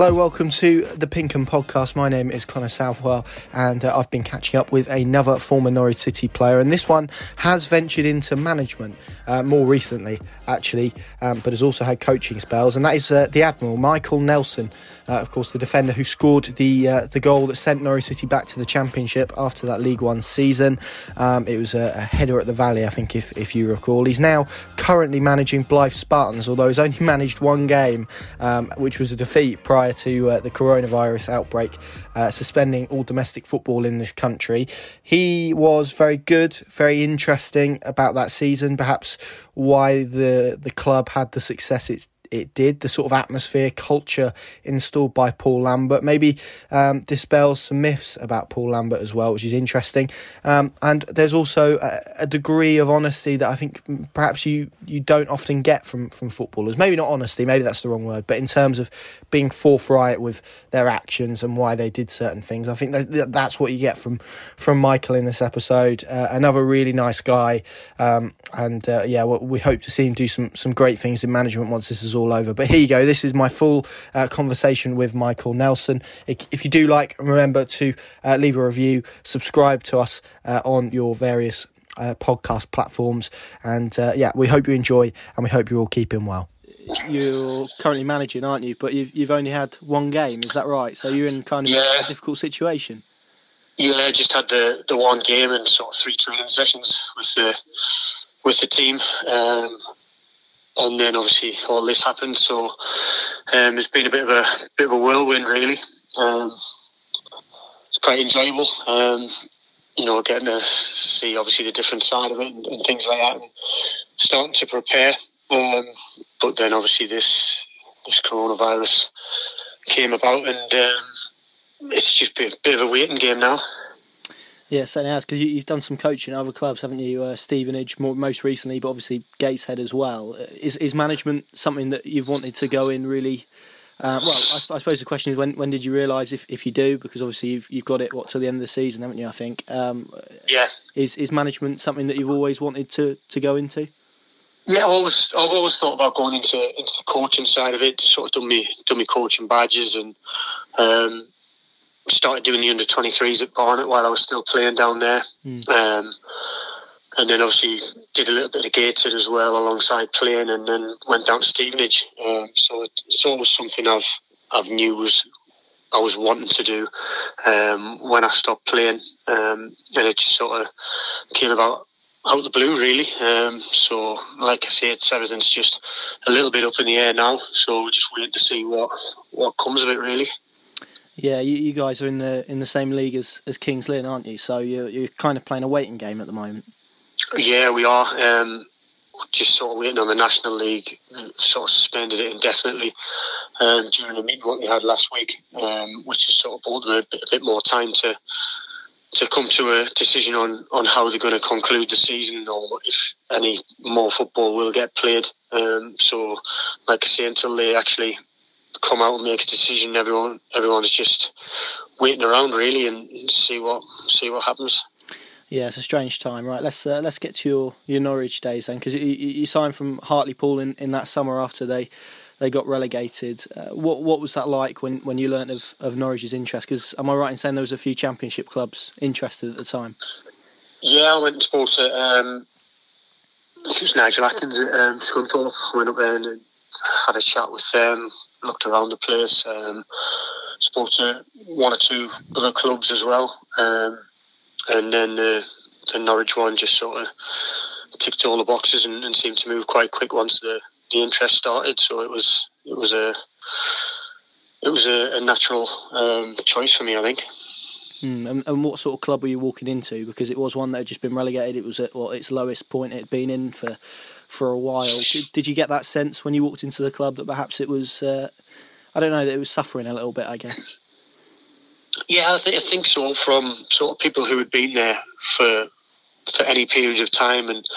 Hello, welcome to the Pink Un podcast. My name is Connor Southwell, and uh, I've been catching up with another former Norwich City player, and this one has ventured into management uh, more recently, actually, um, but has also had coaching spells, and that is uh, the Admiral Michael Nelson, uh, of course, the defender who scored the uh, the goal that sent Norwich City back to the Championship after that League One season. Um, it was a, a, header at the Valley, I think, if if you recall. He's now currently managing Blyth Spartans, although he's only managed one game, um, which was a defeat prior prior to uh, the coronavirus outbreak, uh, suspending all domestic football in this country. He was very good, very interesting about that season, perhaps why the, the club had the success it's it did, the sort of atmosphere, culture installed by Paul Lambert. Maybe um, dispels some myths about Paul Lambert as well, which is interesting. Um, and there's also a, a, degree of honesty that I think perhaps you, you don't often get from, from footballers. Maybe not honesty, maybe that's the wrong word, but in terms of being forthright with their actions and why they did certain things, I think that, that's what you get from, from Michael in this episode. Uh, another really nice guy. Um, and uh, yeah, well, we hope to see him do some, some great things in management once this is all all over. But here you go. This is my full uh, conversation with Michael Nelson. If you do like, remember to uh, leave a review, subscribe to us uh, on your various uh, podcast platforms. And uh, yeah, we hope you enjoy and we hope you're all keeping well. You're currently managing, aren't you? But you've, you've only had one game, is that right? So you're in kind of yeah. a difficult situation. Yeah, I just had the, the one game and sort of three training sessions with the with the team. Um, and then obviously all this happened. So um, it's been a bit of a bit of a whirlwind, really. Um, it's quite enjoyable. Um, you know, getting to see obviously the different side of it and, and things like that, and starting to prepare. Um, but then obviously this this coronavirus came about, and um, it's just been a bit of a waiting game now. Yeah, certainly has because you, have done some coaching at other clubs, haven't you? Uh, Stevenage, more, most recently, but obviously Gateshead as well. Uh, is is management something that you've wanted to go in really? Uh, well, I, I, suppose the question is when when did you realise if, if you do? Because obviously you've you've got it what to the end of the season, haven't you? I think. Um, yeah. Is is management something that you've always wanted to, to go into? Yeah, I've always I've always thought about going into into the coaching side of it. Just sort of done me done me coaching badges and um, started doing the under 23s at Barnet while I was still playing down there. Mm. Um, and then obviously did a little bit of Gateshead as well alongside playing, and then went down to Stevenage. Um, so it's always something I've I've knew was I was wanting to do um, when I stopped playing, um, and it just sort of came about out of the blue, really. Um, so, like I say, it's everything's just a little bit up in the air now. So we're just waiting to see what what comes of it, really. Yeah, you, you, guys are in the in the same league as, as Kings Lynn, aren't you? So you're you're kind of playing a waiting game at the moment. Yeah, we are. Um, just sort of waiting on the National League. Sort of suspended it indefinitely um, during the meeting what we had last week, um, which has sort of bought them a bit, a bit more time to to come to a decision on, on how they're going to conclude the season or if any more football will get played. Um, so, like I say, until they actually come out and make a decision. Everyone, everyone's just waiting around really and see what see what happens. Yeah, it's a strange time, right? Let's uh, let's get to your, your Norwich days then, because you, you, signed from Hartlepool in, in that summer after they they got relegated. Uh, what what was that like when, when you learnt of, of Norwich's interest? Because am I right in saying there was a few Championship clubs interested at the time? Yeah, I went and spoke to um, it was Nigel Adkins at um, Scunthorpe. I went up there and had a chat with them, looked around the place, um, spoke to one or two other clubs as well, um, and then uh, the Norwich one just sort of ticked all the boxes and, and, seemed to move quite quick once the, the interest started. So it was it was a it was a, a natural um, choice for me, I think. Mm, and, and, what sort of club were you walking into? Because it was one that had just been relegated. It was at well, its lowest point it had been in for for a while. Did, did you get that sense when you walked into the club that perhaps it was, uh, I don't know, that it was suffering a little bit? I guess. Yeah, I think, I think so. From sort of people who had been there for for any period of time, and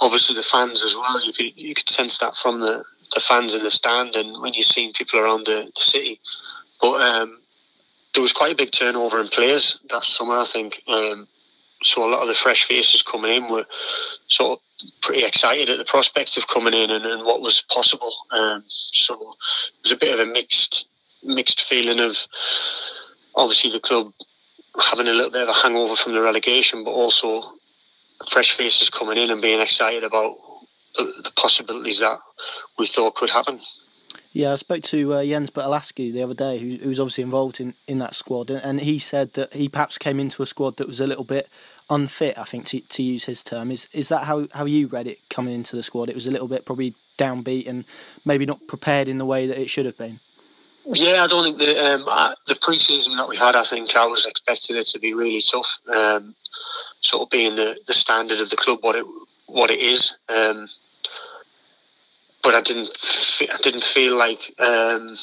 obviously the fans as well. You could you could sense that from the, the fans in the stand, and when you've seen people around the, the city. But um, there was quite a big turnover in players that summer, I think. Um, so a lot of the fresh faces coming in were sort of pretty excited at the prospect of coming in and, and what was possible. Um, so it was a bit of a mixed mixed feeling of obviously the club having a little bit of a hangover from the relegation, but also fresh faces coming in and being excited about the, possibilities that we thought could happen. Yeah, I spoke to uh, Jens Berthel Askou the other day, who, who, was obviously involved in, in that squad, and, and, he said that he perhaps came into a squad that was a little bit unfit. I think to, to use his term is is that how how you read it coming into the squad? It was a little bit probably downbeat and maybe not prepared in the way that it should have been. Yeah, I don't think the um, the pre-season that we had. I think I was expecting it to be really tough. Um, sort of being the, the standard of the club, what it what it is. Um, but I didn't I didn't feel like um,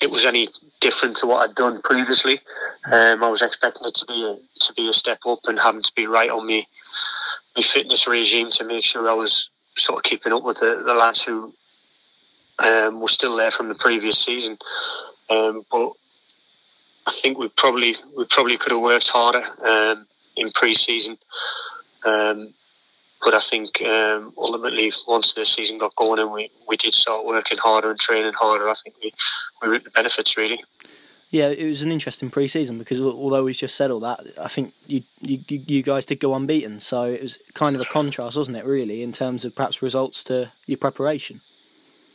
it was any different to what I'd done previously. Um, I was expecting it to be a, to be a step up and having to be right on me my fitness regime to make sure I was sort of keeping up with the, the lads who um, were still there from the previous season. Um, but I think we probably we probably could have worked harder um, in pre-season. Um, but I think um, ultimately, once the season got going and we, we did start working harder and training harder, I think we, we reaped the benefits really. Yeah, it was an interesting pre-season because although he's just said all that, I think you, you you guys did go unbeaten. So it was kind of a contrast, wasn't it? Really, in terms of perhaps results to your preparation.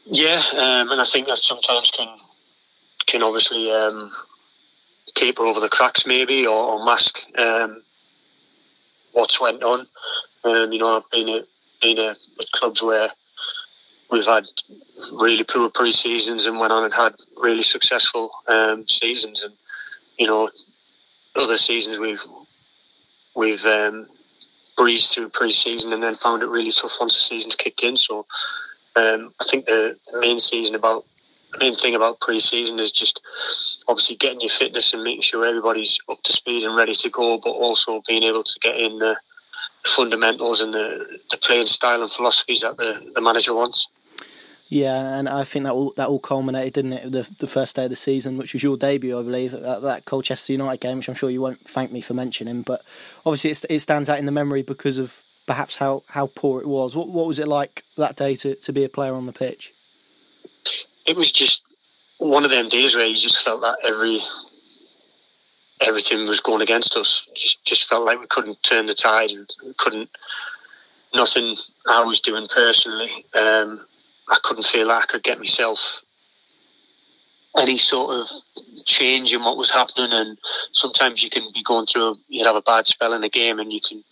Yeah, um, and I think that sometimes can can obviously um, paper over the cracks, maybe, or, or mask um, what's went on. Um, you know, I've been at, been at, clubs where we've had really poor pre-seasons and went on and had really successful um, seasons, and you know, other seasons we've we've um, breezed through pre-season and then found it really tough once the season's kicked in. So um, I think the, main season about main thing about pre-season is just obviously getting your fitness and making sure everybody's up to speed and ready to go, but also being able to get in the fundamentals and the, the playing style and philosophies that the, the manager wants. Yeah, and I think that all that all culminated, didn't it? The the first day of the season, which was your debut, I believe, at that Colchester United game, which I'm sure you won't thank me for mentioning, but obviously it, it stands out in the memory because of perhaps how, how poor it was. What what was it like that day to, to be a player on the pitch? It was just one of them days where you just felt that every everything was going against us. Just just felt like we couldn't turn the tide and couldn't nothing I was doing personally. Um, I couldn't feel like I could get myself any sort of change in what was happening and sometimes you can be going through a, you have a bad spell in a game and you can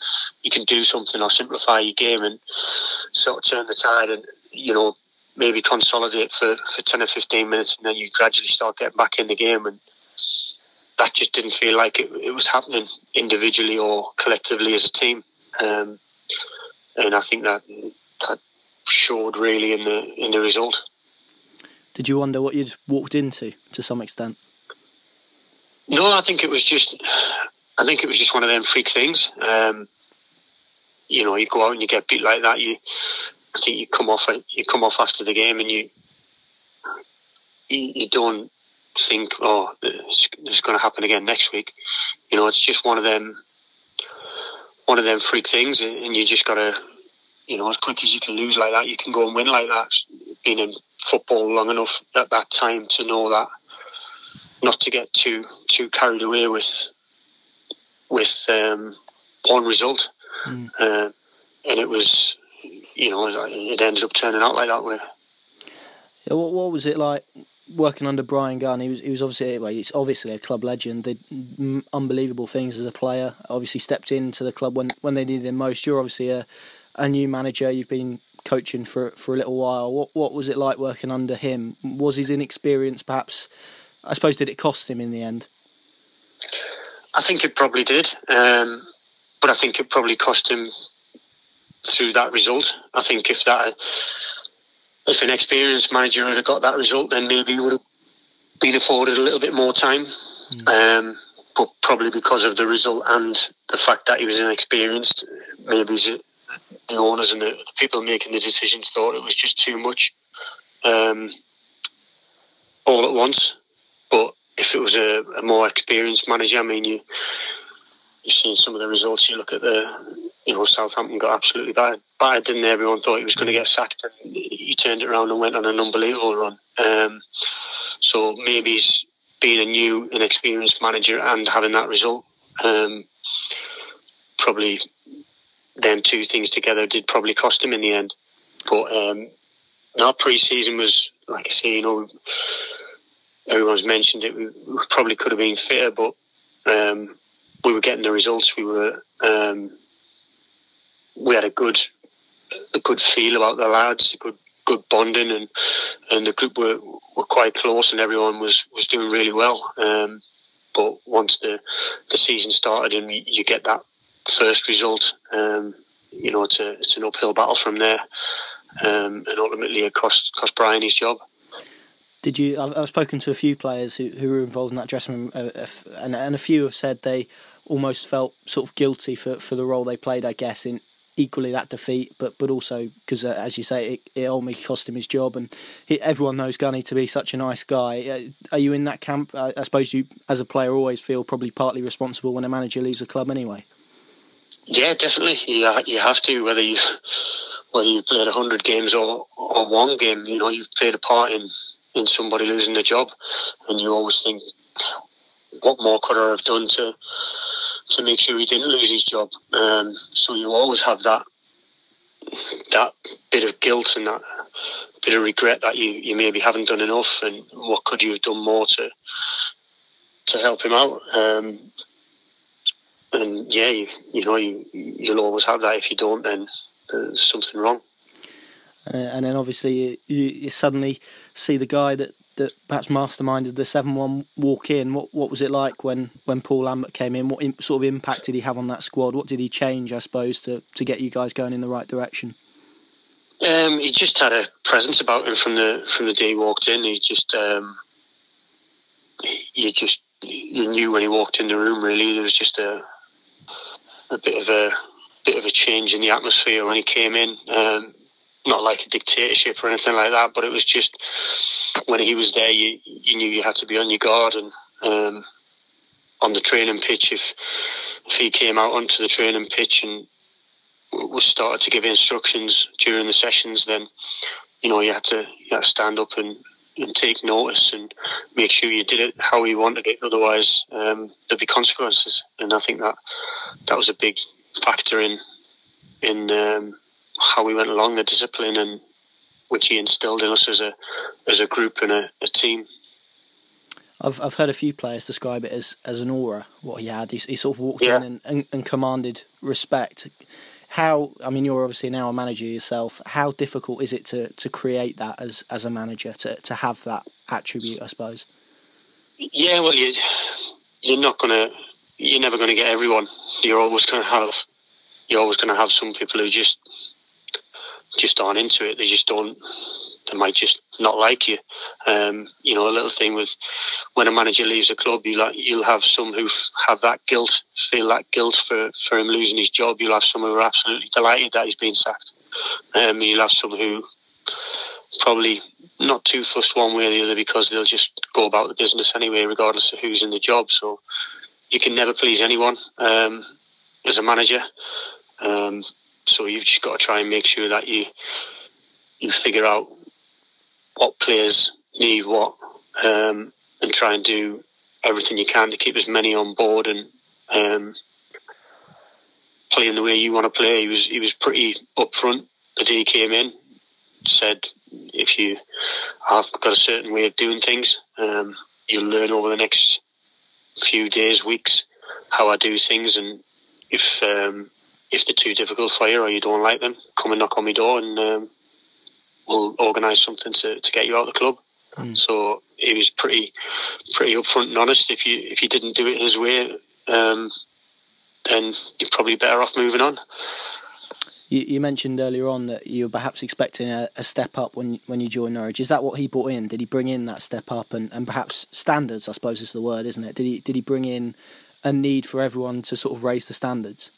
you can do something or simplify your game and sort of turn the tide and you know maybe consolidate for, for 10 or 15 minutes and then you gradually start getting back in the game and that just didn't feel like it, it was happening individually or collectively as a team um, and I think that that showed really in the in the result did you wonder what you'd walked into to some extent? No, I think it was just, I think it was just one of them freak things. Um, you know, you go out and you get beat like that. You, I think you come off, you come off after the game and you, you, you don't think, oh, it's, it's going to happen again next week. You know, it's just one of them, one of them freak things, and you just got to, you know, as quick as you can lose like that, you can go and win like that. Being in football long enough at that time to know that not to get too too carried away with with um, one result, mm. uh, and it was you know it ended up turning out like that way. Yeah, what, what was it like working under Bryan Gunn? He was he was obviously well, he's obviously a club legend. Did unbelievable things as a player. Obviously stepped into the club when when they needed him most. You're obviously a a new manager. You've been coaching for for a little while. What what was it like working under him? Was his inexperience perhaps? I suppose did it cost him in the end? I think it probably did, um, but I think it probably cost him through that result. I think if that if an experienced manager had got that result, then maybe he would have been afforded a little bit more time. Mm. Um, but probably because of the result and the fact that he was inexperienced, maybe the owners and the people making the decisions thought it was just too much um, all at once. But if it was a, a, more experienced manager, I mean, you you've seen some of the results. You look at the, you know, Southampton got absolutely bad, bad, didn't Everyone thought he was going to get sacked, and he turned it around and went on an unbelievable run. Um, So maybe he's being a new, inexperienced manager and having that result. Um, probably them two things together did probably cost him in the end. But um, our pre-season was, like I say, you know, everyone's mentioned it. We, we probably could have been fitter, but um, we were getting the results. We were um, we had a good a good feel about the lads, a good good bonding, and and the group were were quite close, and everyone was was doing really well. Um, but once the the season started, and you get that first result, um, you know, it's a it's an uphill battle from there, um, and ultimately it cost cost Brian his job. Did you? I've, I've spoken to a few players who, who were involved in that dressing room, uh, and and a few have said they almost felt sort of guilty for, for the role they played. I guess in equally that defeat, but but also because, uh, as you say, it, it almost cost him his job, and he, everyone knows Gunny to be such a nice guy. Uh, are you in that camp? Uh, I suppose you, as a player, always feel probably partly responsible when a manager leaves a club, anyway. Yeah, definitely. You you have to whether you whether you've played hundred games or or one game. You know, you've played a part in in somebody losing their job, and you always think, what more could I have done to to make sure he didn't lose his job? Um, so you always have that that bit of guilt and that bit of regret that you, you maybe haven't done enough, and what could you have done more to to help him out? Um, and yeah, you, you know, you you'll always have that. If you don't, then there's something wrong. Uh, and then obviously you, you, suddenly see the guy that, that perhaps masterminded the seven one walk in. What what was it like when, when Paul Lambert came in? What sort of impact did he have on that squad? What did he change, I suppose, to, to get you guys going in the right direction? Um, he just had a presence about him from the from the day he walked in. He just um, you just you knew when he walked in the room. Really, there was just a a bit of a bit of a change in the atmosphere when he came in. Um, not like a dictatorship or anything like that, but it was just when he was there, you you knew you had to be on your guard and um, on the training pitch. If if he came out onto the training pitch and was started to give instructions during the sessions, then you know you had to you had to stand up and, and take notice and make sure you did it how he wanted it. Otherwise, um, there'd be consequences, and I think that that was a big factor in in um, how we went along, the discipline and which he instilled in us as a as a group and a, a team. I've I've heard a few players describe it as, as an aura. What he had, he, he sort of walked yeah. in and, and, and, commanded respect. How I mean, you're obviously now a manager yourself. How difficult is it to, to create that as, as a manager to, to have that attribute? I suppose. Yeah, well, you you're not gonna you're never gonna get everyone. You're always gonna have you're always gonna have some people who just just aren't into it. They just don't. They might just not like you. Um, you know, a little thing with when a manager leaves a club, you like you'll have some who have that guilt, feel that guilt for for him losing his job. You'll have some who are absolutely delighted that he's been sacked. Um, you'll have some who probably not too fussed one way or the other because they'll just go about the business anyway, regardless of who's in the job. So you can never please anyone um, as a manager. Um, so you've just got to try and make sure that you you figure out what players need what, um, and try and do everything you can to keep as many on board and um, playing the way you want to play. He was he was pretty upfront the day he came in. Said if you have got a certain way of doing things, um, you'll learn over the next few days, weeks, how I do things, and if um, if they're too difficult for you or you don't like them, come and knock on my door and um, we'll organise something to, to get you out of the club. Mm. So he was pretty pretty upfront and honest. If you if you didn't do it his way, um, then you're probably better off moving on. You, you mentioned earlier on that you were perhaps expecting a, a, step up when when you joined Norwich. Is that what he brought in? Did he bring in that step up and, and perhaps standards? I suppose is the word, isn't it? Did he did he bring in a need for everyone to sort of raise the standards?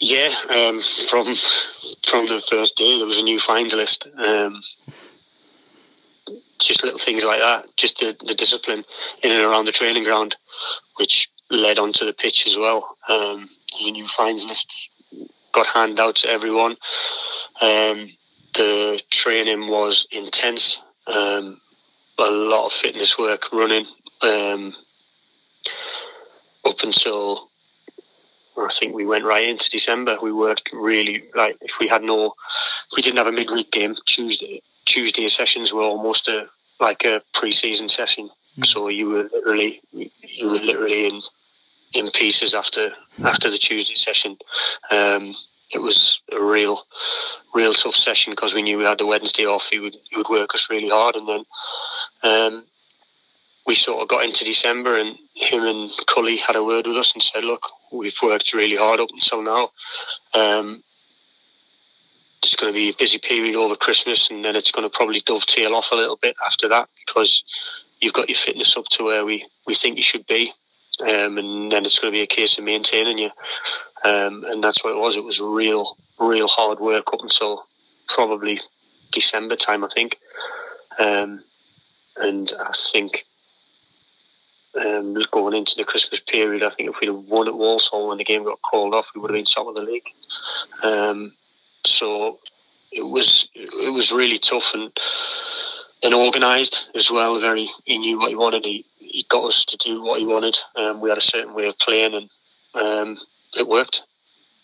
Yeah, um, from from the first day there was a new fines list. Um, just little things like that, just the, the discipline in and around the training ground, which led onto the pitch as well. Um, the new fines list got handed out to everyone. Um, the training was intense. Um, a lot of fitness work running um, up until I think we went right into December. We worked really like if we had no, if we didn't have a midweek game Tuesday. Tuesday sessions were almost a like a pre-season session. Mm. So you were literally you were literally in in pieces after after the Tuesday session. Um, it was a real, real tough session because we knew we had the Wednesday off. He would he would work us really hard, and then um, we sort of got into December, and him and Cully had a word with us and said, "Look, we've worked really hard up until now. Um, it's going to be a busy period over Christmas, and then it's going to probably dovetail off a little bit after that because you've got your fitness up to where we, we think you should be, um, and then it's going to be a case of maintaining you. Um, and that's what it was. It was real, real hard work up until probably December time, I think. Um, and I think um, going into the Christmas period, I think if we'd have won at Walsall when the game got called off, we would have been top of the league. Um, so it was it was really tough and and organised as well. Very he knew what he wanted. He, he got us to do what he wanted. Um, we had a certain way of playing, and um, it worked.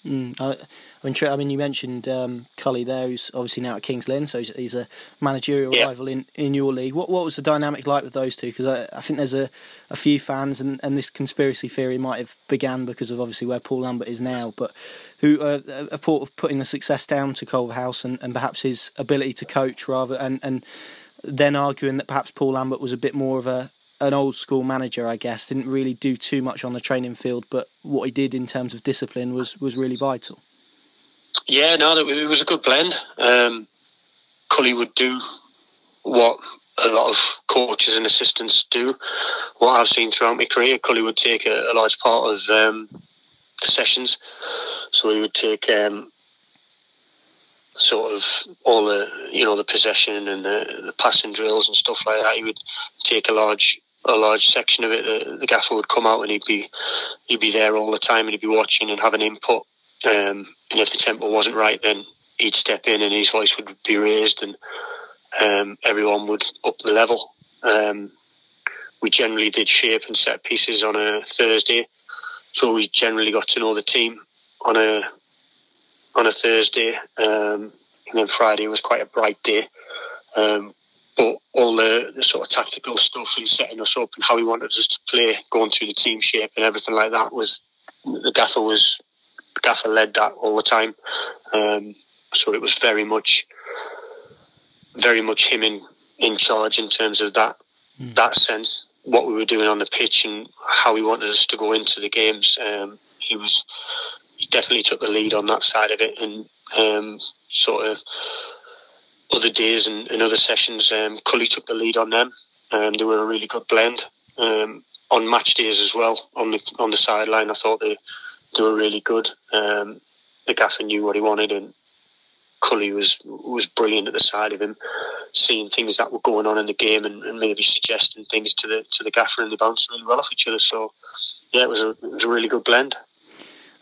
Mm, I, I mean, I mean, you mentioned um, Cully there, who's obviously now at Kings Lynn, so he's, he's a managerial yeah. rival in, in your league. What what was the dynamic like with those two? Because I, I think there's a, a few fans, and, and this conspiracy theory might have began because of obviously where Paul Lambert is now, but who uh, are part of putting the success down to Culverhouse and, and perhaps his ability to coach rather, and and then arguing that perhaps Paul Lambert was a bit more of a an old school manager, I guess. Didn't really do too much on the training field, but what he did in terms of discipline was was really vital. Yeah, no, it was a good blend. Um, Cully would do what a lot of coaches and assistants do. What I've seen throughout my career, Cully would take a, a large part of um, the sessions. So he would take um, sort of all the you know the possession and the, the passing drills and stuff like that. He would take a large a large section of it. The, the, gaffer would come out and he'd be he'd be there all the time and he'd be watching and having input. Um, and if the tempo wasn't right, then he'd step in and his voice would be raised and um, everyone would up the level. Um, we generally did shape and set pieces on a Thursday, so we generally got to know the team on a on a Thursday, um, and then Friday was quite a bright day. But all the, the, sort of tactical stuff and setting us up and how he wanted us to play, going through the team shape and everything like that was the gaffer was the gaffer led that all the time. Um, so it was very much very much him in, in charge in terms of that mm. that sense, what we were doing on the pitch and how he wanted us to go into the games. Um, he was he definitely took the lead on that side of it and um, sort of other days and, and other sessions, um, Cully took the lead on them. Um, they were a really good blend. Um, on match days as well, on the on the sideline, I thought they they were really good. Um, the gaffer knew what he wanted, and Cully was was brilliant at the side of him, seeing things that were going on in the game and, and maybe suggesting things to the to the gaffer, and they bounced really well off each other. So, yeah, it was a it was a really good blend.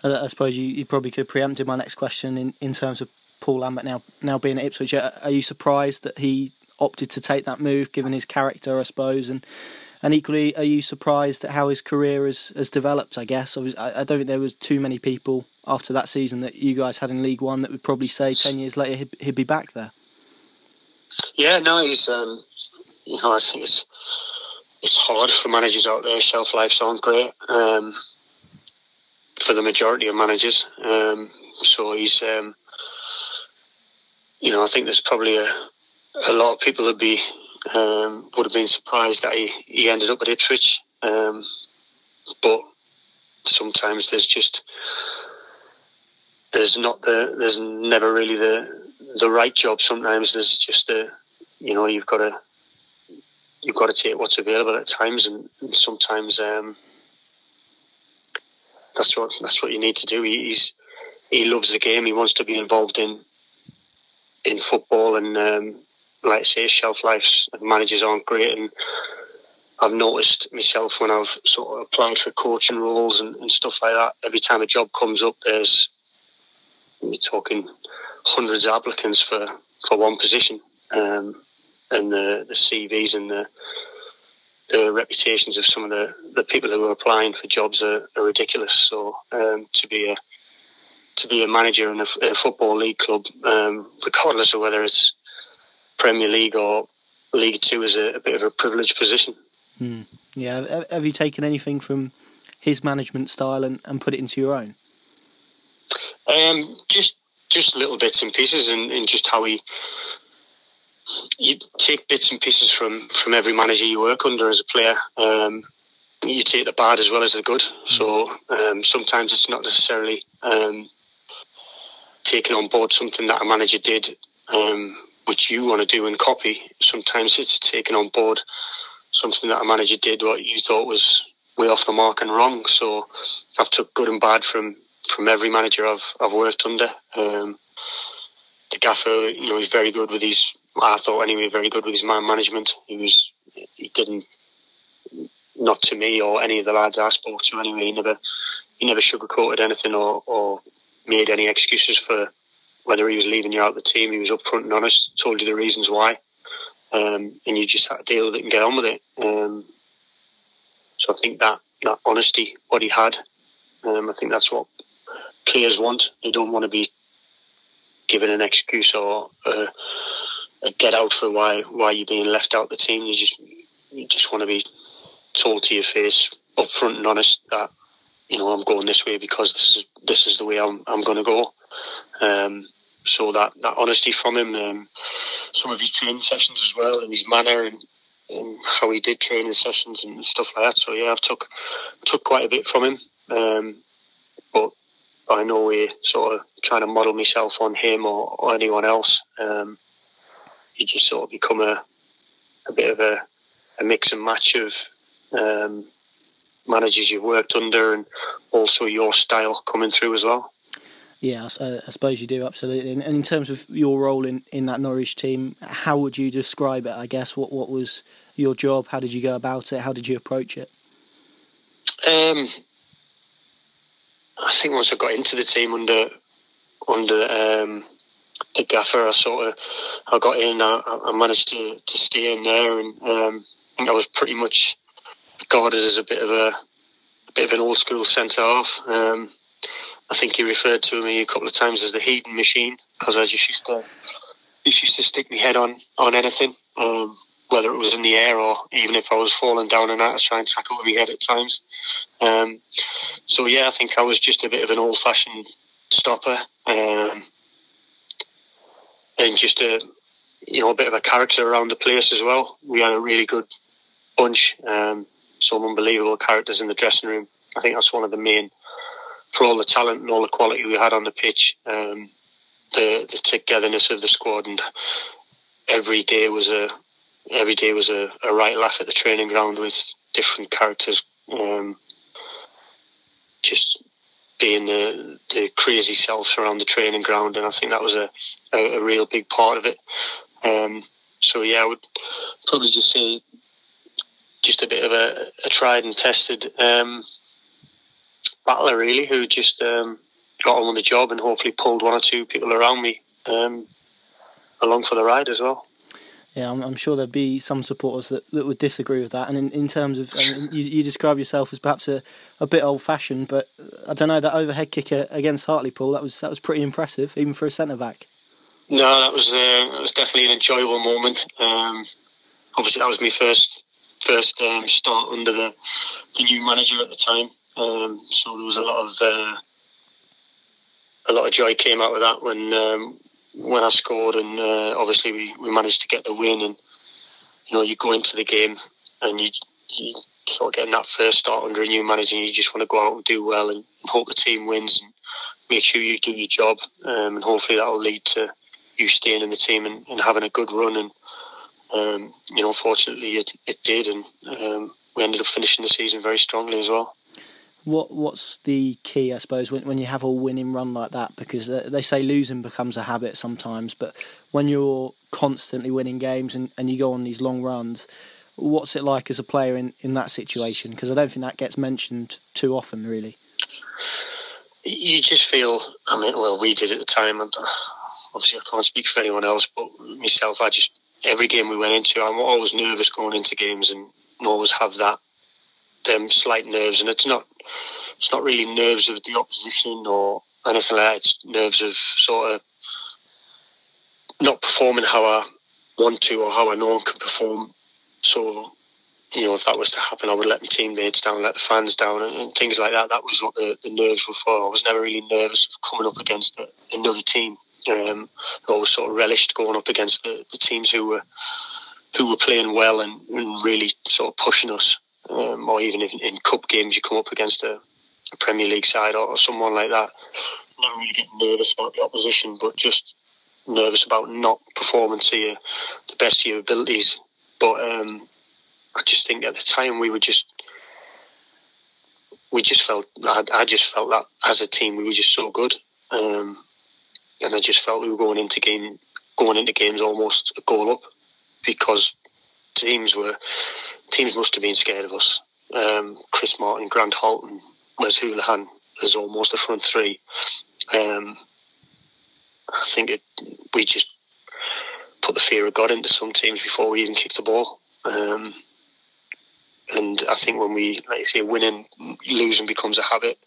I suppose you, you probably could preempt my next question in, in terms of Paul Lambert now now being at Ipswich. Are you surprised that he opted to take that move, given his character, I suppose, and and equally, are you surprised at how his career has, has developed? I guess I, I don't think there was too many people after that season that you guys had in League One that would probably say ten years later he'd, he'd be back there. Yeah, no, he's um, you know I think it's it's hard for managers out there. Shelf life sounds great um, for the majority of managers. Um, so he's um, you know, I think there's probably a, a lot of people would be um, would have been surprised that he, he ended up at Ipswich. Um, but sometimes there's just there's not the there's never really the the right job. Sometimes there's just the you know you've got to you've got to take what's available at times, and, and sometimes um, that's what that's what you need to do. He, he's he loves the game. He wants to be involved in in football, and um, like I say, shelf lives managers aren't great. And I've noticed myself when I've sort of applied for coaching roles and, and stuff like that. Every time a job comes up, there's we're talking hundreds of applicants for for one position. Um, and the, the CVs and the the reputations of some of the, the people who are applying for jobs are, are ridiculous. So um, to be a to be a manager in a, a football league club, um, regardless of whether it's Premier League or League Two, is a, a bit of a privileged position. Mm. Yeah. Have you taken anything from his management style and, and put it into your own? Um, just just little bits and pieces, and, and just how he you take bits and pieces from from every manager you work under as a player. Um, you take the bad as well as the good. So um, sometimes it's not necessarily um, taking on board something that a manager did, um, which you want to do and copy. Sometimes it's taking on board something that a manager did what you thought was way off the mark and wrong. So I've took good and bad from from every manager I've I've worked under. Um, the gaffer, you know, he's very good with his I thought anyway, very good with his man management. He was, he didn't, not to me or any of the lads I spoke to anyway. He never, he never sugarcoated anything or, or made any excuses for whether he was leaving you out the team. He was upfront and honest, told you the reasons why, um, and you just had to deal with it and get on with it. Um, so I think that that honesty, what he had, um, I think that's what players want. They don't want to be given an excuse or. Uh, get out for why why you're being left out the team. You just you just want to be told to your face, upfront and honest that you know I'm going this way because this is this is the way I'm I'm going to go. Um, so that that honesty from him, um, some of his training sessions as well, and his manner and, and how he did training sessions and stuff like that. So yeah, I've took took quite a bit from him, um, but by no way sort of trying to model myself on him or, or anyone else. Um, you just sort of become a a bit of a, a mix and match of um, managers you've worked under and also your style coming through as well. Yeah, I, I suppose you do absolutely. And, in terms of your role in, in that Norwich team, how would you describe it? I guess what what was your job? How did you go about it? How did you approach it? Um, I think once I got into the team under under um, the gaffer, I sort of I got in. I, I managed to, to stay in there, and um, I was pretty much regarded as a bit of a, a bit of an old school centre half. Um, I think he referred to me a couple of times as the heating machine because I just used to just used to stick my head on on anything, um, whether it was in the air or even if I was falling down and out, I try and tackle with my head at times. Um, so yeah, I think I was just a bit of an old fashioned stopper. Um, and just a you know a bit of a character around the place as well. We had a really good bunch, um, some unbelievable characters in the dressing room. I think that's one of the main for all the talent and all the quality we had on the pitch. Um, the the togetherness of the squad and every day was a every day was a, a right laugh at the training ground with different characters. Um, just being the the crazy selves around the training ground, and I think that was a a, a real big part of it. Um, so yeah, I would probably just say just a bit of a, a tried and tested um, battler, really, who just um, got on with the job and hopefully pulled one or two people around me um, along for the ride as well yeah, I'm, I'm, sure there'd be some supporters that, that would disagree with that. And in, in terms of, I mean, you, you, describe yourself as perhaps a, a bit old fashioned, but I don't know that overhead kicker against Hartlepool that was that was pretty impressive, even for a centre back. No, that was uh, that was definitely an enjoyable moment. Um, obviously, that was my first first um, start under the the new manager at the time, um, so there was a lot of uh, a lot of joy came out of that when um, when I scored, and uh, obviously we, we managed to get the win. And you know, you go into the game and you, you sort of getting that first start under a new manager, and you just want to go out and do well and, hope the team wins and make sure you do your job, um, and hopefully that will lead to you staying in the team and, and having a good run. And um, you know, fortunately, it, it did, and um, we ended up finishing the season very strongly as well. What what's the key, I suppose, when when you have a winning run like that? Because they say losing becomes a habit sometimes, but when you're constantly winning games and, and you go on these long runs, what's it like as a player in, in that situation? Because I don't think that gets mentioned too often, really. You just feel, I mean, well, we did at the time, and obviously I can't speak for anyone else, but myself, I just every game we went into, I'm always nervous going into games and always have that them slight nerves, and it's not it's not really nerves of the opposition or anything like that. It's nerves of sort of not performing how I want to or how I know I can perform. So, you know, if that was to happen, I would let my teammates down, let the fans down, and, and things like that. That was what the, the nerves were for. I was never really nervous of coming up against another team. Um, always sort of relished going up against the, the teams who were who were playing well and, and really sort of pushing us. Um, or even in, in, cup games, you come up against a, a Premier League side or, or, someone like that. Never really getting nervous about the opposition, but just nervous about not performing to your, the best of your abilities. But um, I just think at the time we were just we just felt I, I, just felt that as a team we were just so good, um, and I just felt we were going into game going into games almost a goal up because teams were teams must have been scared of us. Um, Chris Martin, Grant Holt, and Wes Hoolahan as almost a front three. Um, I think it, we just put the fear of God into some teams before we even kicked the ball. Um, and I think when we, like you say, winning, losing becomes a habit.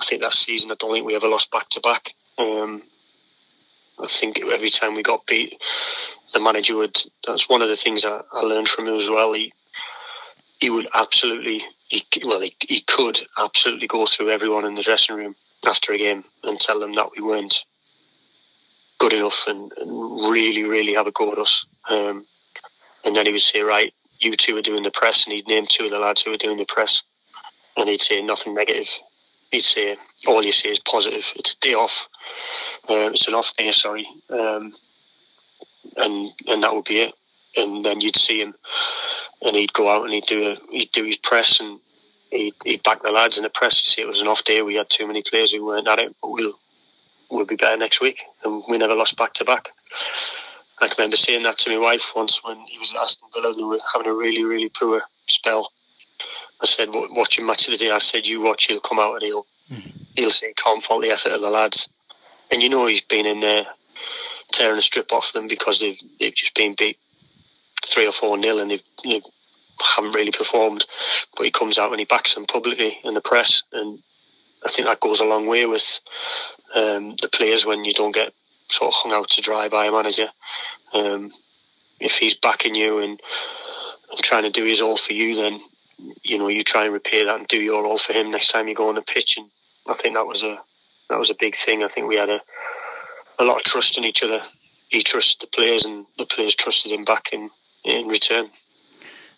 I think that season, I don't think we ever lost back to back. Um, I think every time we got beat, the manager would. That's one of the things I, I learned from him as well. He he would absolutely, he, well, he, he could absolutely go through everyone in the dressing room after a game and tell them that we weren't good enough and, and really, really have a go at us. Um, and then he would say, right, you two are doing the press, and he'd name two of the lads who were doing the press, and he'd say nothing negative. He'd say all you say is positive. It's a day off. Uh, it's an off day, sorry, um, and and that would be it. And then you'd see him, and he'd go out and he'd do a, he'd do his press, and he'd, he'd back the lads in the press. You see, it was an off day. We had too many players who weren't at it, but we'll we'll be better next week. And we never lost back to back. I can remember saying that to my wife once when he was at Aston Villa. They were having a really, really poor spell. I said, "Watching match of the day." I said, "You watch. He'll come out and he'll mm-hmm. he'll say can't fault the effort of the lads." And you know he's been in there tearing a strip off them because they've they've just been beat three or four nil and they've, they haven't really performed. But he comes out and he backs them publicly in the press, and I think that goes a long way with um, the players when you don't get sort of hung out to dry by a manager. Um, if he's backing you and, and trying to do his all for you, then you know you try and repay that and do your all for him next time you go on the pitch. And I think that was a that was a big thing. I think we had a a lot of trust in each other. He trusted the players, and the players trusted him back in in return.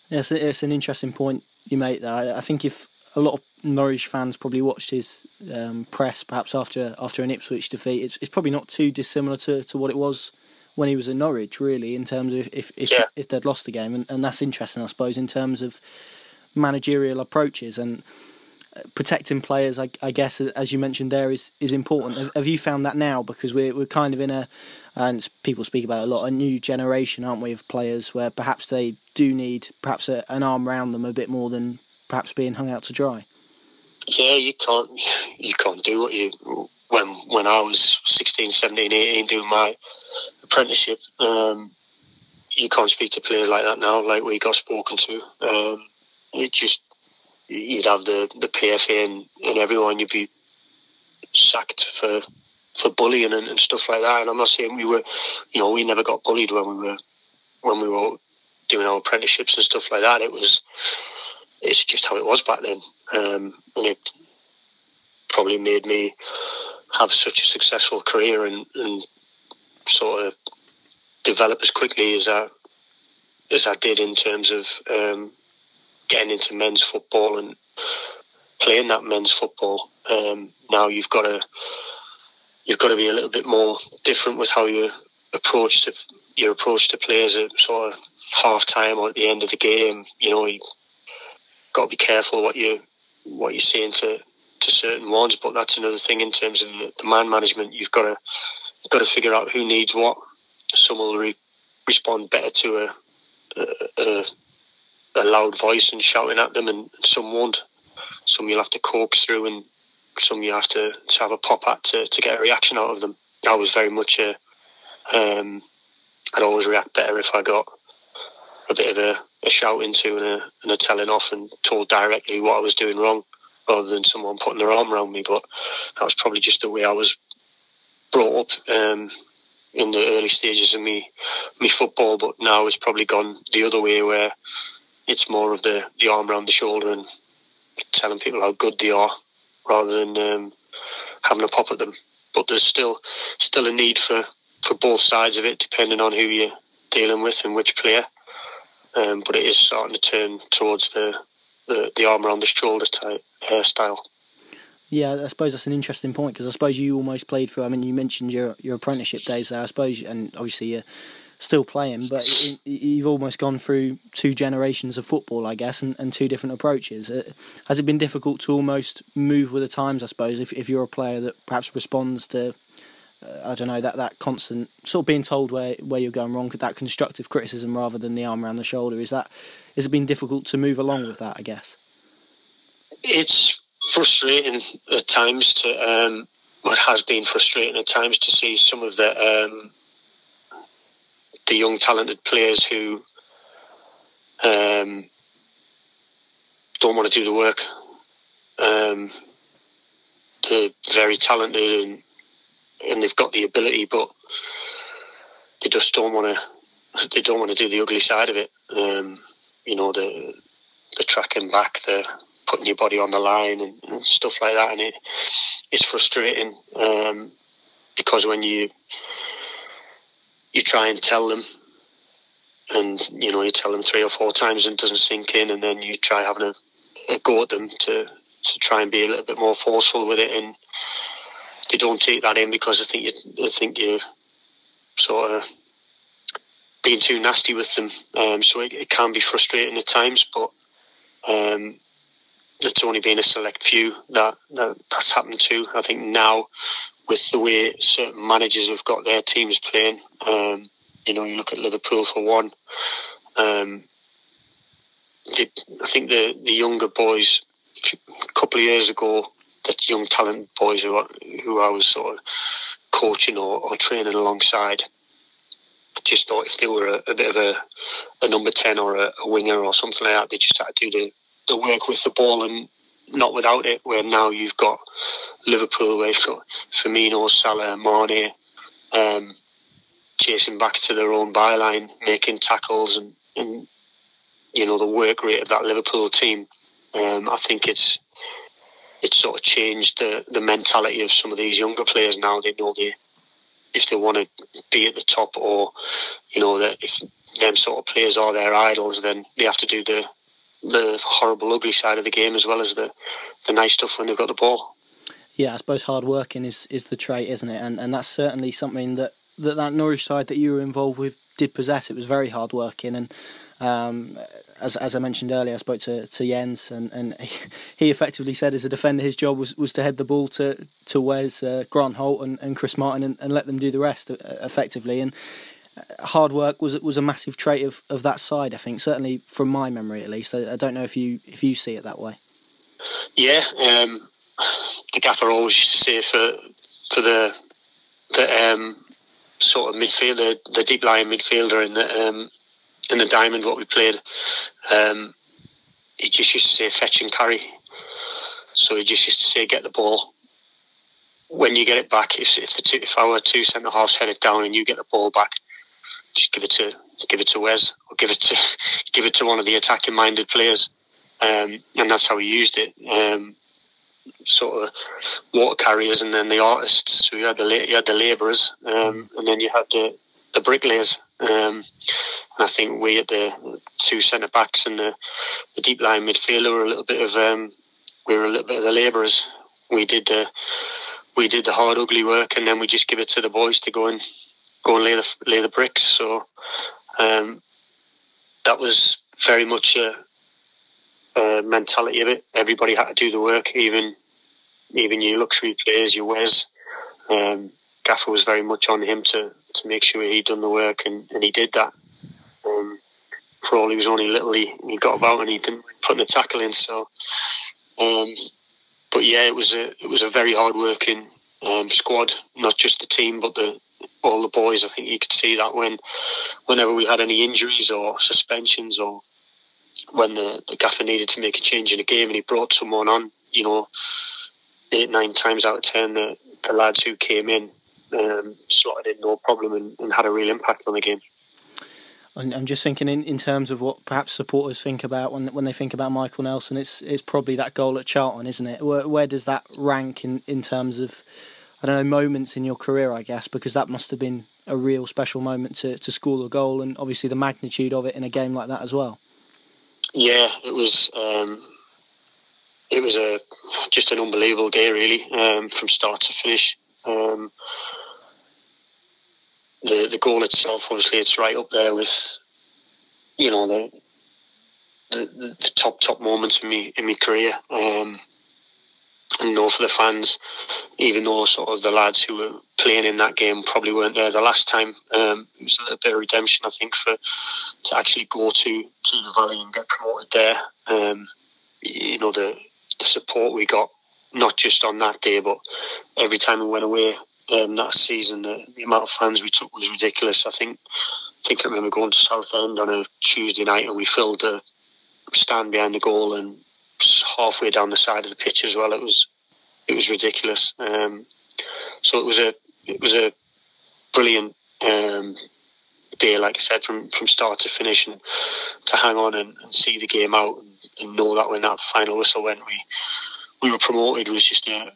Yes, it's an interesting point you make there. I think if a lot of Norwich fans probably watched his um, press perhaps after after an Ipswich defeat. It's, it's probably not too dissimilar to, to what it was when he was at Norwich, really, in terms of if if, yeah. if they'd lost the game, and, and that's interesting, I suppose, in terms of managerial approaches and protecting players. I, I guess, as you mentioned, there is is important. Have, have, you found that now? Because we're we're kind of in a, and people speak about a lot, a new generation, aren't we, of players where perhaps they do need perhaps a, an arm around them a bit more than perhaps being hung out to dry. Yeah, you can't you can't do what you when when I was 16, 17, 18 doing my apprenticeship. Um, you can't speak to players like that now, like we got spoken to. Um, it just you'd have the the PFA and, and everyone. You'd be sacked for for bullying and, and stuff like that. And I'm not saying we were, you know, we never got bullied when we were when we were doing our apprenticeships and stuff like that. It was it's just how it was back then, um, and it probably made me have such a successful career and, and sort of develop as quickly as I as I did in terms of um, getting into men's football and playing that men's football. Um, now you've got to you've got to be a little bit more different with how you approach to your approach to players at sort of half time or at the end of the game. You know, you got to be careful what you what you're saying to to certain ones. But that's another thing in terms of the, man management. You've got to you've got to figure out who needs what. Some will re- respond better to a, a, a, a loud voice and shouting at them, and some won't. Some you'll have to coax through, and some you have to, to have a pop at to, to get a reaction out of them. I was very much a um, I'd always react better if I got a bit of a, a shout into and a, and a telling off and told directly what I was doing wrong rather than someone putting their arm around me. But that was probably just the way I was brought up um, in the early stages of me me football. But now it's probably gone the other way where it's more of the, the arm around the shoulder and telling people how good they are rather than um, having a pop at them. But there's still still a need for, for both sides of it, depending on who you're dealing with and which player. Um, but it is starting to turn towards the, the, the arm around the shoulder type hairstyle. Yeah, I suppose that's an interesting point because I suppose you almost played for. I mean, you mentioned your your apprenticeship days there. I suppose, and obviously you're still playing, but you've almost gone through two generations of football, I guess, and, and two different approaches. Uh, has it been difficult to almost move with the times? I suppose if if you're a player that perhaps responds to uh, I don't know that that constant sort of being told where where you're going wrong, that constructive criticism rather than the arm around the shoulder. Is that has it been difficult to move along with that? I guess it's frustrating at times to um, it has been frustrating at times to see some of the um, the young talented players who um, don't want to do the work. Um, they're very talented and and they've got the ability, but they just don't want to. They don't want to do the ugly side of it. Um, you know the the tracking back, the putting your body on the line and, and stuff like that. And it, it's frustrating um, because when you you try and tell them, and you know you tell them three or four times and it doesn't sink in, and then you try having a, a go at them to to try and be a little bit more forceful with it, and they don't take that in because I think you I think you sort of being too nasty with them. Um, so it, it, can be frustrating at times, but um, it's only been a select few that, that that's happened to. I think now, with the way certain managers have got their teams playing, um, you know, you look at Liverpool for one. Um, I think the the younger boys, a couple of years ago, the young talent boys who who I was sort of coaching or, or training alongside, I just thought if they were a, a bit of a, a number ten or a, a winger or something like that, they just had to do the the work with the ball and not without it. Where now you've got Liverpool, where you've got Firmino, Salah, Mane, um, chasing back to their own byline, making tackles, and, and you know the work rate of that Liverpool team. Um, I think it's it's sort of changed the the mentality of some of these younger players now. They know they if they want to be at the top, or you know that if them sort of players are their idols, then they have to do the the horrible, ugly side of the game as well as the the nice stuff when they've got the ball. Yeah, I suppose hard working is, is the trait, isn't it? And and that's certainly something that, that that Norwich side that you were involved with did possess. It was very hard working, and um, as as I mentioned earlier, I spoke to, to Jens, and, and he effectively said as a defender, his job was, was to head the ball to to Wes, uh, Grant Holt, and, and Chris Martin, and, and let them do the rest uh, effectively. And hard work was was a massive trait of, of that side. I think certainly from my memory at least. I, I don't know if you if you see it that way. Yeah, um, the gaffer always used to say for for the the um, sort of midfielder, the deep lying midfielder in the um, in the diamond what we played. Um, he just used to say fetch and carry. So he just used to say get the ball. When you get it back, if, if, the two, if our two centre halves head it down and you get the ball back, just give it to give it to Wes or give it to give it to one of the attacking minded players, um, and that's how he used it. Um, sort of water carriers, and then the artists. So you had the you had the labourers, um, and then you had the the bricklayers. Um, and I think we at the two centre backs and the, the deep line midfielder were a little bit of um, we were a little bit of the labourers. We did the we did the hard, ugly work, and then we just give it to the boys to go and go and lay the lay the bricks. So um, that was very much a, a, mentality of it. Everybody had to do the work, even even your luxury players, your Wes. Um, Gaffer was very much on him to, to make sure he'd done the work, and, and he did that. Um, for all he was only little, he, he got about and he didn't put a tackle in. So, um, but yeah, it was a it was a very hard working um, squad, not just the team, but the all the boys. I think you could see that when, whenever we had any injuries or suspensions or when the, the gaffer needed to make a change in a game and he brought someone on, you know, eight, nine times out of ten, the, the lads who came in um, slotted in no problem and, and, had a real impact on the game. I'm just thinking in, in terms of what perhaps supporters think about when when they think about Michael Nelson. It's it's probably that goal at Charlton, isn't it? Where, where does that rank in, in terms of I don't know moments in your career? I guess because that must have been a real special moment to to score a goal, and obviously the magnitude of it in a game like that as well. Yeah, it was. Um, it was a just an unbelievable day, really, um, from start to finish. Um, the the goal itself, obviously, it's right up there with, you know, the the, the top top moments in me in my career. Um, and know for the fans, even though sort of the lads who were playing in that game probably weren't there the last time, um, it was a bit of redemption, I think, for to actually go to to the Valley and get promoted there. Um, you know the the support we got, not just on that day, but every time we went away um, that season, the, the, amount of fans we took was ridiculous. I think I think I remember going to Southend on a Tuesday night and we filled the stand behind the goal and halfway down the side of the pitch as well. It was it was ridiculous. Um, so it was a it was a brilliant um, day, like I said, from, from start to finish, and to hang on and, and see the game out and, and, know that when that final whistle went, we we were promoted was just a,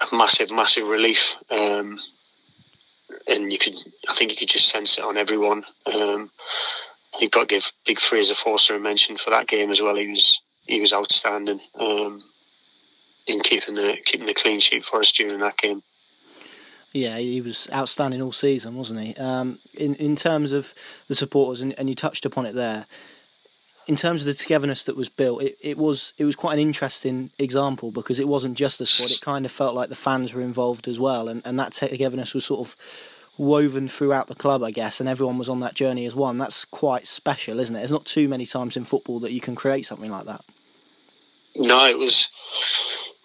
a massive, massive relief. Um, and you could, I think you could just sense it on everyone. Um, you've got to give big Fraser Forster a mention for that game as well. He was he was outstanding um, in keeping the keeping the clean sheet for us during that game. Yeah, he was outstanding all season, wasn't he? Um, in in terms of the supporters, and, and you touched upon it there. In terms of the togetherness that was built, it, it was it was quite an interesting example because it wasn't just the squad; it kind of felt like the fans were involved as well, and, and that togetherness was sort of woven throughout the club, I guess, and everyone was on that journey as one. That's quite special, isn't it? There's not too many times in football that you can create something like that. No, it was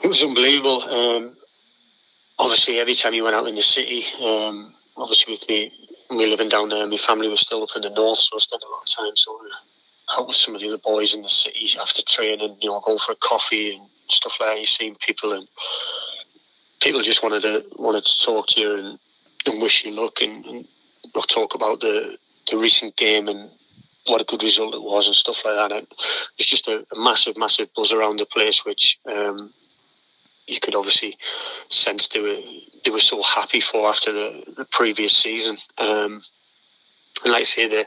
it was unbelievable. Um, obviously every time you went out in the city, um, obviously with me, me living down there, my family was still up in the north, so I spent a lot of time sort of out with some of the other boys in the city after training, you know, go for a coffee and stuff like that. You seeing people and people just wanted to wanted to talk to you and, and wish you luck and, and talk about the the recent game and what a good result it was and stuff like that. It's just a, a massive, massive buzz around the place, which um, you could obviously sense they were they were so happy for after the, the previous season. Um, and like I say, the,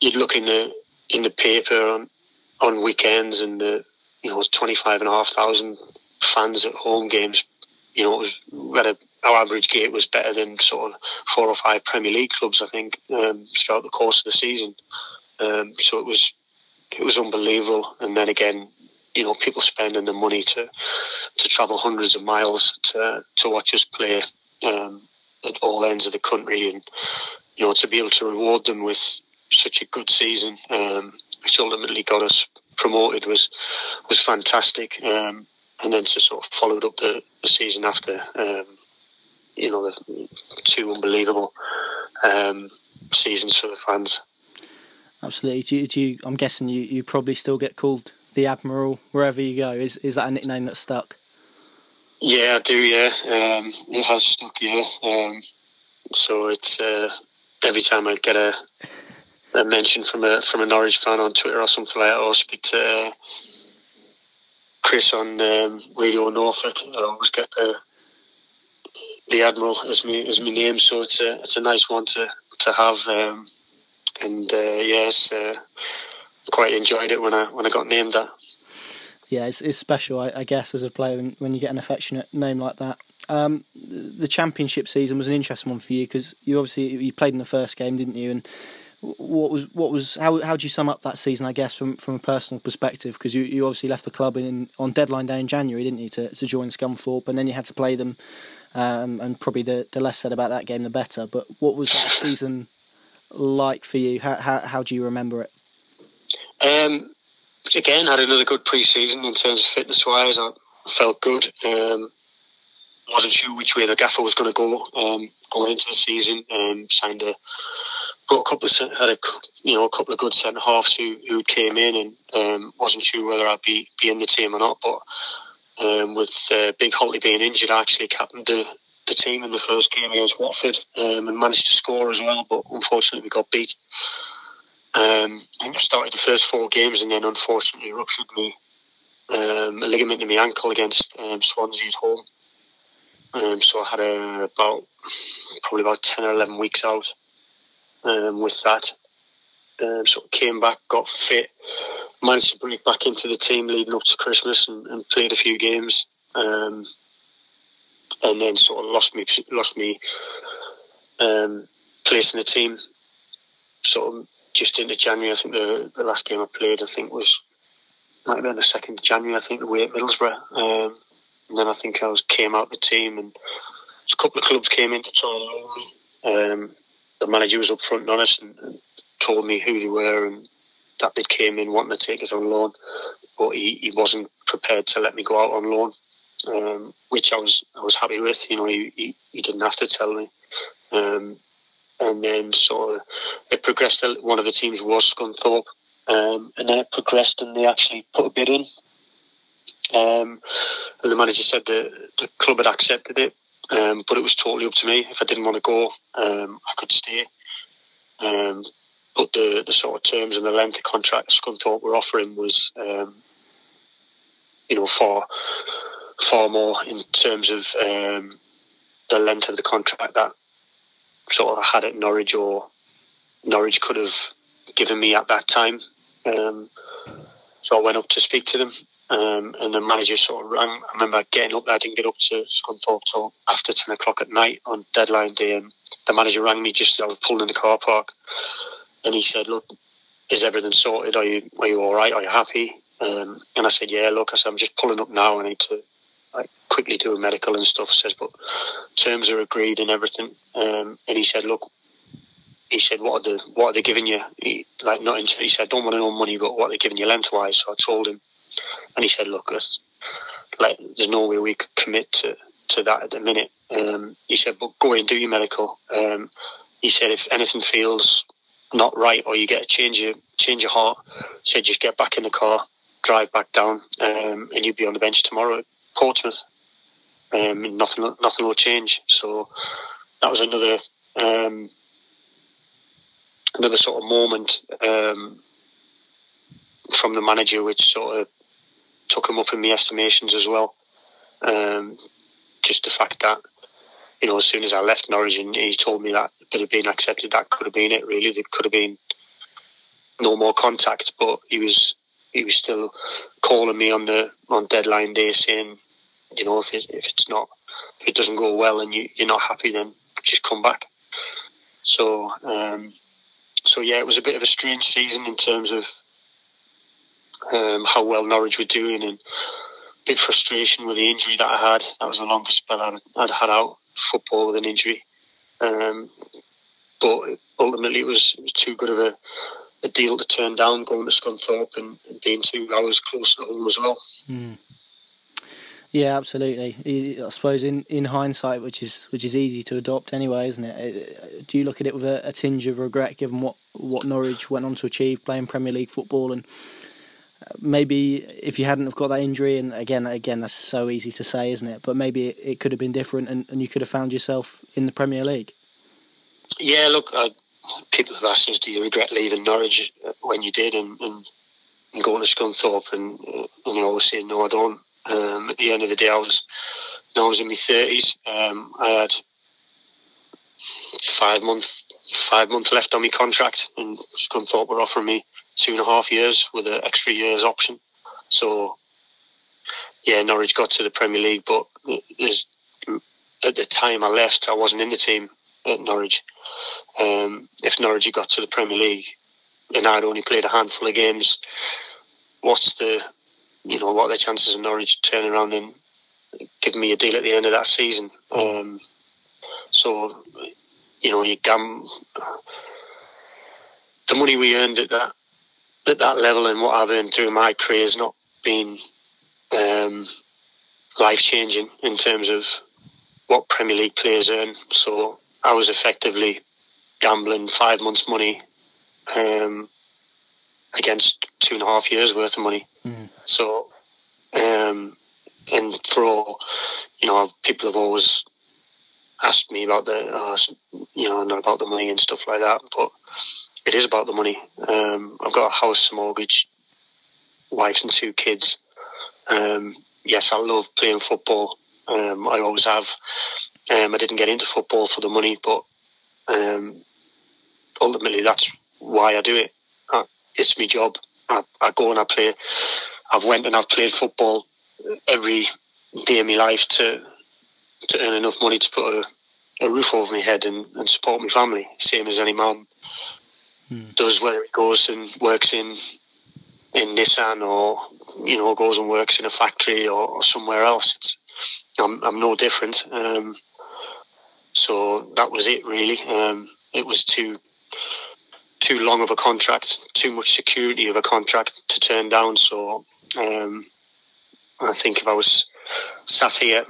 you'd look in the in the paper on on weekends and the you know twenty five and a half thousand fans at home games. You know, it was a, our average gate was better than sort of four or five Premier League clubs. I think um, throughout the course of the season. Um, so it was it was unbelievable. And then again, you know, people spending the money to to travel hundreds of miles to to watch us play um, at all ends of the country, and you know, to be able to reward them with such a good season, um, which ultimately got us promoted, was was fantastic. Um, and then to sort of follow up the, the season after, um, you know, the two unbelievable um, seasons for the fans. Absolutely. Do you, do you, I'm guessing you, you probably still get called the Admiral wherever you go. Is is that a nickname that's stuck? Yeah, I do. Yeah, um, it has stuck. Yeah, um, so it's uh, every time I get a, a mention from a from a Norwich fan on Twitter or something like that, or speak to uh, Chris on um, Radio Norfolk, I always get the the Admiral as me as my name. So it's a it's a nice one to to have. Um, and uh, yes, uh, quite enjoyed it when I when I got named that. Yeah, it's, it's special, I, I guess, as a player when, when, you get an affectionate name like that. Um, the championship season was an interesting one for you because you obviously you played in the first game, didn't you? And what was what was how how do you sum up that season? I guess from from a personal perspective, because you, you obviously left the club in on deadline day in January, didn't you, to to join Scunthorpe, and then you had to play them. Um, and probably the, the less said about that game, the better. But what was that season like for you? How, how how do you remember it? Um, again, had another good pre-season in terms of fitness-wise. I felt good. Um, wasn't sure which way the gaffer was going to go um, going into the season. Um, signed a got a couple of had a you know a couple of good centre halves who who came in and um, wasn't sure whether I'd be be in the team or not. But um, with uh, Big Holty being injured, I actually captained the the team in the first game against Watford um, and managed to score as well. But unfortunately, we got beat. Um, I started the first four games and then unfortunately ruptured me um, a ligament in my ankle against um, Swansea at home. Um, so I had about probably about ten or eleven weeks out um, with that. Um, sort of came back, got fit, managed to break back into the team leading up to Christmas and, and played a few games, um, and then sort of lost me lost me um, place in the team. Sort of just into January. I think the, the last game I played, I think was might have been the second of January. I think the away at Middlesbrough, um, and then I think I was came out of the team, and a couple of clubs came in to try and loan me. Um, the manager was upfront and honest and, and, told me who they were and that they came in wanting to take us on loan, but he, he wasn't prepared to let me go out on loan, um, which I was I was happy with. You know, he, he, he didn't have to tell me. Um, and then of it progressed. One of the teams was Scunthorpe, um, and then it progressed, and they actually put a bid in. Um, and the manager said the the club had accepted it, um, but it was totally up to me. If I didn't want to go, um, I could stay. But the, the sort of terms and the length of contract Scunthorpe were offering was, um, you know, far far more in terms of um, the length of the contract that sort of I had at Norwich or Norwich could have given me at that time. Um, so I went up to speak to them um, and the manager sort of rang. I remember getting up there. I didn't get up to Scunthorpe till after 10 o'clock at night on deadline day. And the manager rang me just as I was pulling in the car park. And he said, Look, is everything sorted? Are you, are you all right? Are you happy? Um, and I said, Yeah, look, I said, I'm just pulling up now. I need to like, quickly do a medical and stuff. Says, But terms are agreed and everything. Um, and he said, Look, he said, "What are the what are they giving you?" He, like not into. He said, "Don't want to know money, but what they're giving you lengthwise?" So I told him, and he said, "Look, there's no way we could commit to, to that at the minute." Um, he said, "But go and do your medical." Um, he said, "If anything feels not right or you get a change of change of heart, he said just get back in the car, drive back down, um, and you'll be on the bench tomorrow at Portsmouth. Um, nothing, nothing will change." So that was another um, another sort of moment um, from the manager, which sort of took him up in my estimations as well. Um, just the fact that, you know, as soon as I left Norwich and he told me that it had been accepted, that could have been it really. There could have been no more contact, but he was he was still calling me on the on deadline day saying, you know, if it, if it's not if it doesn't go well and you, you're not happy, then just come back. So um, so yeah, it was a bit of a strange season in terms of um, how well Norwich were doing and a bit frustration with the injury that I had. That was the longest spell I'd, I'd had out football with an injury. Um, but ultimately, it was, it was too good of a, a, deal to turn down going to Scunthorpe and, and being two hours close to home as well. Mm. Yeah, absolutely. I suppose in, in hindsight, which is which is easy to adopt anyway, isn't it? Do you look at it with a, a tinge of regret, given what, what Norwich went on to achieve playing Premier League football and maybe if you hadn't have got that injury, and again, again, that's so easy to say, isn't it? But maybe it, it could have been different, and, and, you could have found yourself in the Premier League. Yeah, look, uh, people have asked us, do you regret leaving Norwich when you did, and, and, and going to Scunthorpe, and, uh, and you know, I was saying no, I don't. Um, at the end of the day, I was, you know, I was in my thirties. Um, I had five months, five months left on my contract, and Scunthorpe were offering me two and a half years with an extra year's option. So, yeah, Norwich got to the Premier League, but at the time I left, I wasn't in the team at Norwich. Um, if Norwich got to the Premier League and I'd only played a handful of games, what's the, you know, what are the chances of Norwich turning around and giving me a deal at the end of that season? Um, so, you know, you gam the money we earned at that at that level and what I've earned through my career has not been um, life changing in terms of what Premier League players earn. So I was effectively gambling five months' money um, against two and a half years worth of money. Mm. So, um, and for all, you know, people have always asked me about the, uh, you know, not about the money and stuff like that, but it is about the money. Um, I've got a house mortgage, wife and two kids. Um, yes, I love playing football. Um, I always have. Um, I didn't get into football for the money, but um, ultimately that's why I do it. I, it's my job. I, I, go and I play. I've went and I've played football every day of my life to to earn enough money to put a, a roof over my head and, and support my family, same as any man hmm. does, whether he goes and works in in Nissan or you know goes and works in a factory or, or somewhere else. It's, I'm, I'm no different. Um, so that was it really. Um, it was too too long of a contract, too much security of a contract to turn down. So um, I think if I was sat here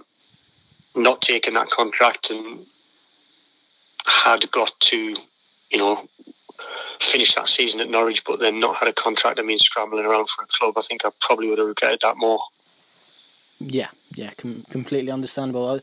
not taking that contract and had got to, you know, finish that season at Norwich, but then not had a contract and been scrambling around for a club, I think I probably would have regretted that more. Yeah, yeah, com- completely understandable. I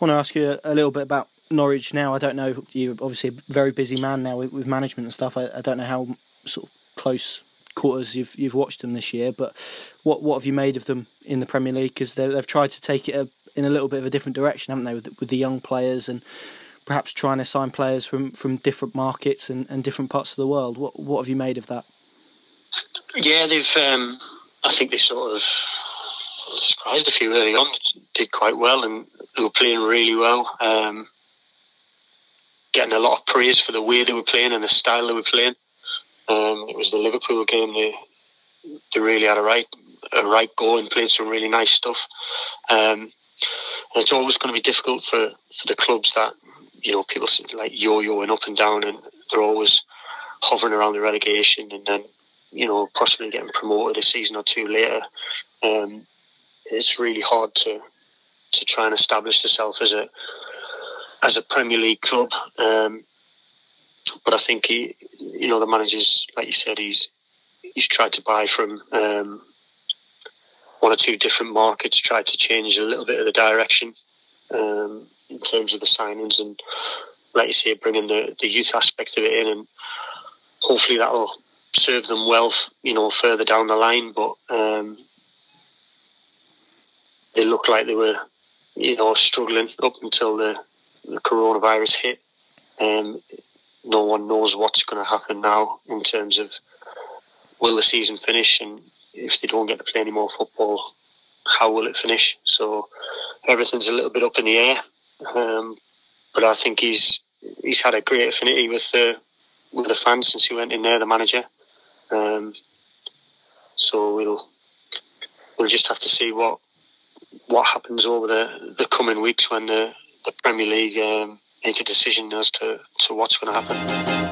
want to ask you a little bit about Norwich now. I don't know. You're obviously a very busy man now with, with management and stuff. I, I, don't know how sort of close quarters you've you've watched them this year, but what what have you made of them in the Premier League? Because they've tried to take it a, in a little bit of a different direction, haven't they, with, with the young players and perhaps trying to sign players from, from different markets and, and different parts of the world. What what have you made of that? Yeah, they've. Um, I think they sort of surprised a few early on. Did quite well and they were playing really well. Um, getting a lot of praise for the way they were playing and the style they were playing. Um, it was the Liverpool game. They they really had a right a right go and played some really nice stuff. Um, it's always going to be difficult for, for the clubs that you know people like yo-yoing up and down, and they're always hovering around the relegation, and then you know possibly getting promoted a season or two later. Um, it's really hard to to try and establish yourself as a as a Premier League club. Um, but I think he, you know, the manager's like you said, he's he's tried to buy from um, one or two different markets, tried to change a little bit of the direction um, in terms of the signings, and like you say, bringing the the youth aspect of it in, and hopefully that'll serve them well, you know, further down the line. But um, they look like they were, you know, struggling up until the, the coronavirus hit. Um, no one knows what's going to happen now in terms of will the season finish and if they don't get to play any more football, how will it finish? So everything's a little bit up in the air. Um, but I think he's he's had a great affinity with the with the fans since he went in there, the manager. Um, so we'll we'll just have to see what what happens over the, the coming weeks when the, the Premier League um, make a decision as to, to what's going to happen.